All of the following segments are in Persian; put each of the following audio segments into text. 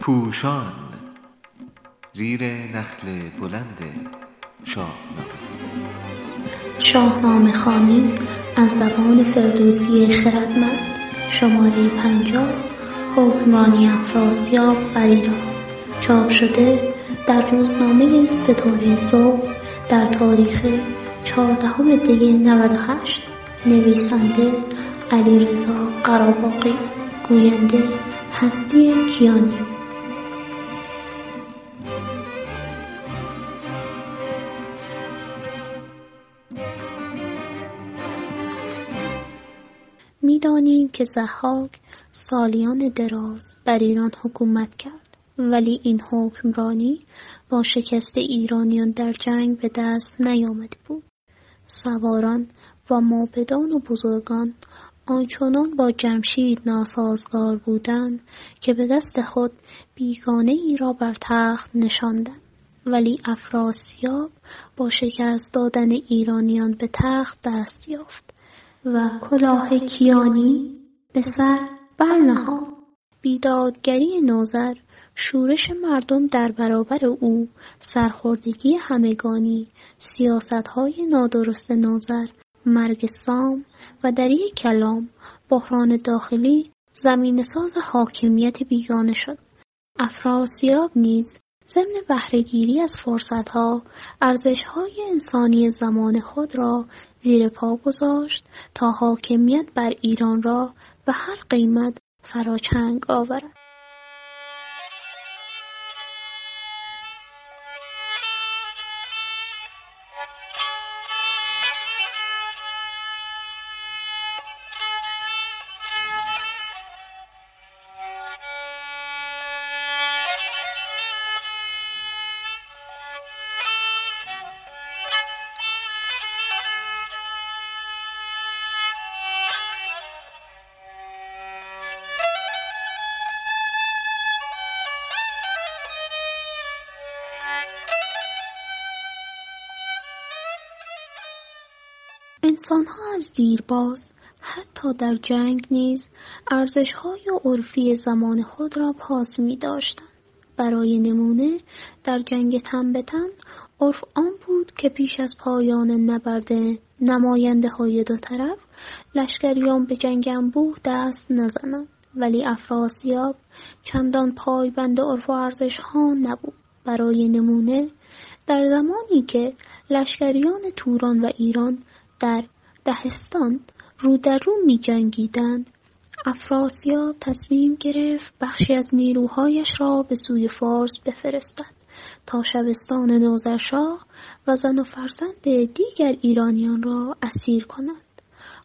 پوشان زیر نخل بلند شاهنامه. شاهنامه خوانی از زبان فردوسی خردمند شماره پنجاه حکمرانی افراسیاب بر ایران چاپ شده در روزنامه ستاره صبح در تاریخ چهاردهم دی 98 نویسنده علیرضا قراباغی گوینده هستی کیانی. می‌دانیم که ضحاک سالیان دراز بر ایران حکومت کرد ولی این حکمرانی با شکست ایرانیان در جنگ به دست نیامده بود. سواران و مابدان و بزرگان آنچنان با جمشید ناسازگار بودند که به دست خود بیگانه ای را بر تخت نشاندند. ولی افراسیاب با شکست دادن ایرانیان به تخت دست یافت و کلاه کیانی به سر برنهاد. بیدادگری نوذر شورش مردم در برابر او سرخوردگی همگانی سیاستهای نادرست نوذر مرگ سام و در یک کلام بحران داخلی ساز حاکمیت بیگانه شد. افراسیاب نیز ضمن بهرهگیری از فرصتها ارزشهای انسانی زمان خود را زیر پا گذاشت تا حاکمیت بر ایران را به هر قیمت فراچنگ آورد. انسانها از دیرباز حتی در جنگ نیز ارزشهای عرفی زمان خود را پاس میداشتند. برای نمونه در جنگ تن به تن عرف آن بود که پیش از پایان نبرد های دو طرف لشکریان به جنگ انبوه دست نزنند. ولی افراسیاب چندان پایبند عرف و ارزشها نبود. برای نمونه در زمانی که لشکریان توران و ایران در دهستان رو در رو می جنگیدند افراسیاب تصمیم گرفت بخشی از نیروهایش را به سوی فارس بفرستد تا شبستان نوذرشاه و زن و فرزند دیگر ایرانیان را اسیر کند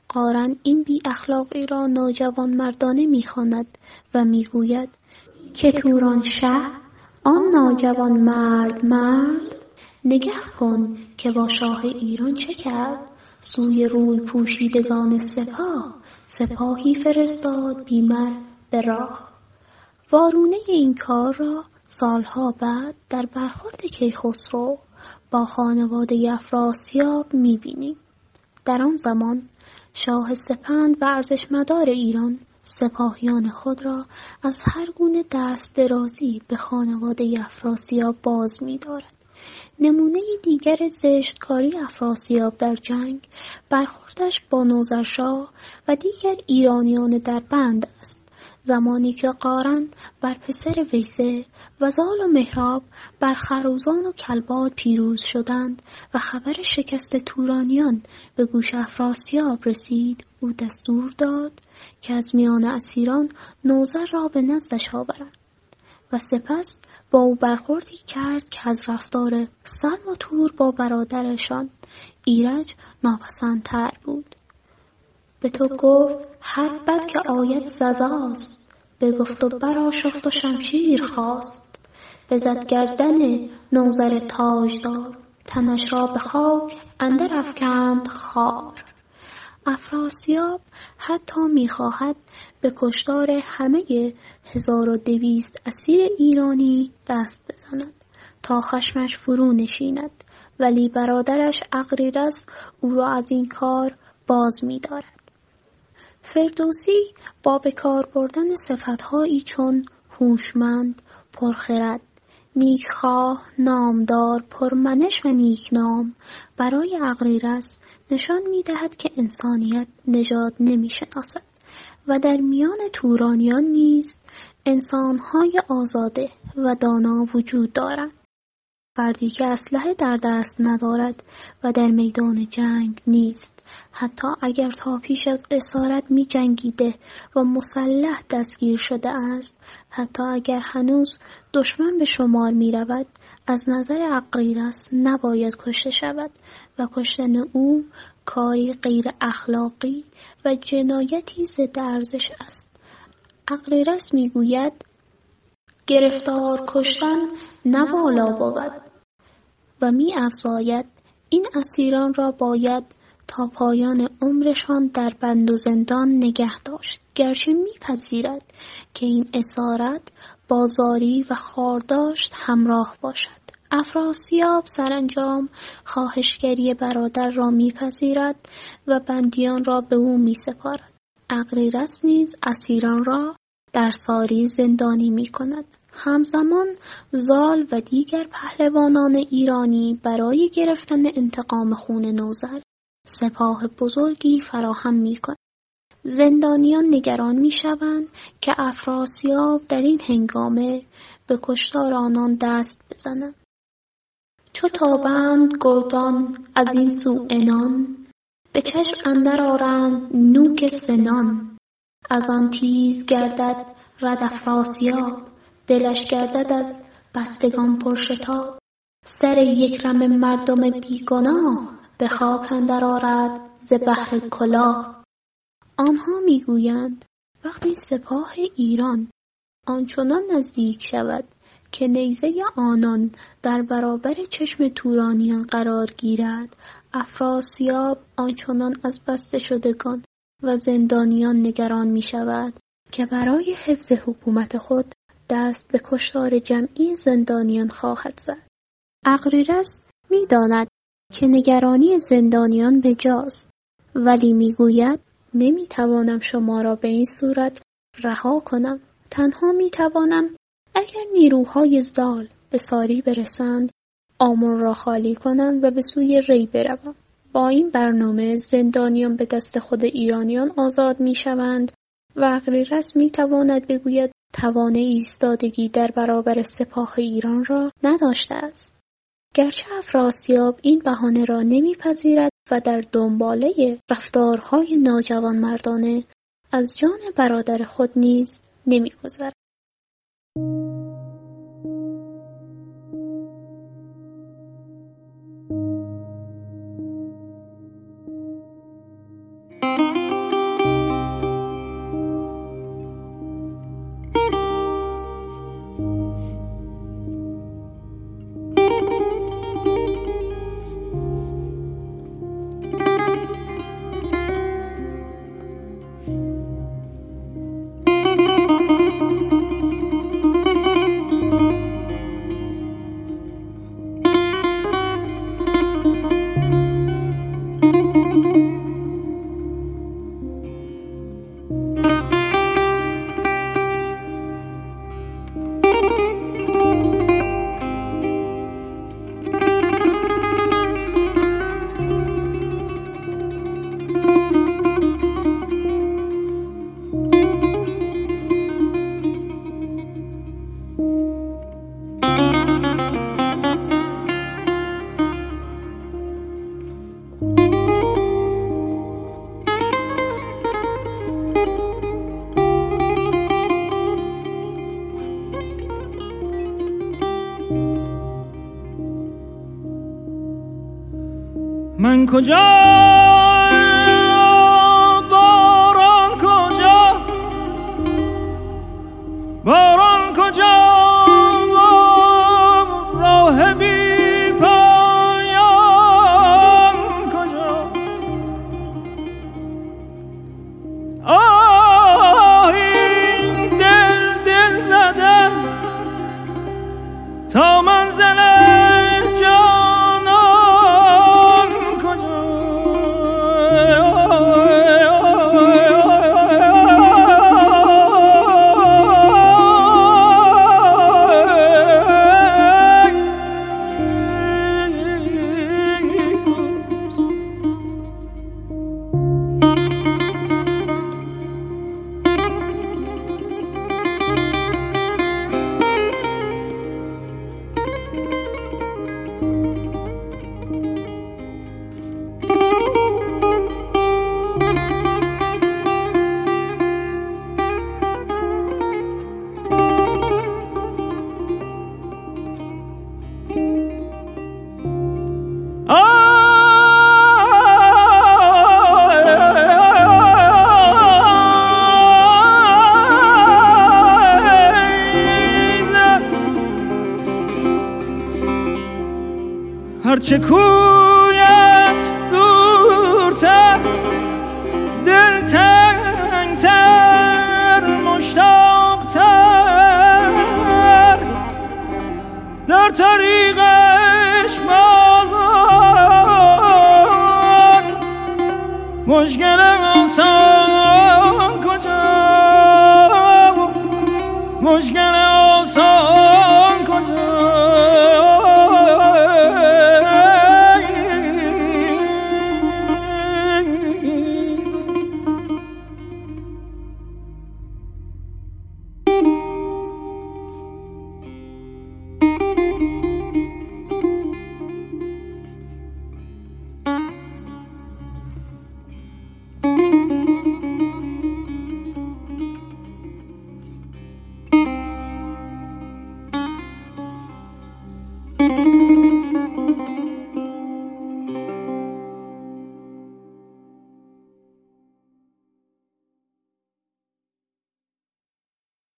قارن این بی اخلاقی را ناجوان مردانه می‌خواند و می‌گوید که توران شه آن ناجوان مرد مرد نگه کن که با شاه ایران چه کرد؟ سوی روی پوشیدگان سپاه سپاهی فرستاد بیمر به راه. وارونه این کار را سالها بعد در برخورد کیخسرو با خانواده افراسیاب می‌بینیم. در آن زمان شاه سپند و ارزشمدار ایران سپاهیان خود را از هر گونه دست درازی به خانواده افراسیاب باز می‌دارد. نمونه دیگر زشتکاری افراسیاب در جنگ برخوردش با نوذرشاه و دیگر ایرانیان در بند است. زمانی که قارن بر پسر ویسه و زال و مهراب بر خروزان و کلباد پیروز شدند و خبر شکست تورانیان به گوش افراسیاب رسید او دستور داد که از میان اسیران نوذر را به نزدش آورند. و سپس با او برخوردی کرد که از رفتار سلم و تور با برادرشان ایرج ناپسندتر بود. به تو گفت هر بد که آید سزاست بگفت و برآشفت و شمشیر خواست. بزد گردن نوذر تاجدار. تنش را به خاک اندر افکند خار. افراسیاب حتی می‌خواهد به کشتار همه هزار و دویست اسیر ایرانی دست بزند تا خشمش فرو نشیند ولی برادرش اغریرث او را از این کار باز می‌دارد. فردوسی با به کار بردن صفتهایی چون هوشمند، پرخرد، نیکخواه، نامدار، پرمنش و نیکنام برای اغریرث نشان می‌دهد که انسانیت نژاد نمی‌شناسد و در میان تورانیان نیز انسانهای آزاده و دانا وجود دارند. فردی که اسلحه در دست ندارد و در میدان جنگ نیست. حتی اگر تا پیش از اسارت می جنگیده و مسلح دستگیر شده است حتی اگر هنوز دشمن به شمار می رود از نظر اقریرس نباید کشته شود و کشتن او کاری غیر اخلاقی و جنایتی ضد ارزش است. اقریرس می‌گوید گرفتار کشتن نوالا بود. و می افزاید. این اسیران را باید تا پایان عمرشان در بند و زندان نگه داشت. گرچه میپذیرد که این اسارت بازاری و خارداشت همراه باشد. افراسیاب سرانجام خواهشگری برادر را میپذیرد و بندیان را به او میسپارد اغریرث نیز اسیران را در ساری زندانی می‌کند همزمان زال و دیگر پهلوانان ایرانی برای گرفتن انتقام خون نوذر سپاه بزرگی فراهم می‌کنند زندانیان نگران می‌شوند که افراسیاب در این هنگامه به کشتار آنان دست بزنند چو تابند گردان از این سو انان به چشم اندر آرند نوک سنان. از آن تیز گردد رد افراسیاب. دلش گردد از بستگان پرشتاب. سر یک رم مردم بیگناه به خاک اندر آرد ز بهر کلاه. آنها می‌گویند وقتی سپاه ایران آنچنان نزدیک شود که نیزه آنان در برابر چشم تورانیان قرار گیرد افراسیاب آنچنان از بسته شدگان و زندانیان نگران می شود که برای حفظ حکومت خود دست به کشتار جمعی زندانیان خواهد زد. اغریرث می‌داند که نگرانی زندانیان بجاست ولی می‌گوید نمی‌توانم شما را به این صورت رها کنم تنها می‌توانم اگر نیروهای زال به ساری برسند آمون را خالی کنم و به سوی ری بروم با این برنامه زندانیان به دست خود ایرانیان آزاد می‌شوند و اغریرث می‌تواند بگوید توان ایستادگی در برابر سپاه ایران را نداشته است. گرچه افراسیاب این بهانه را نمیپذیرد و در دنباله رفتارهای ناجوانمردانه از جان برادر خود نیز نمیگذرد. من کجا کویت دورتر دل تنگتر مشتاقتر. در طریق عشق بازان مشکل آسان کجا؟ مشکل